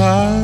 I.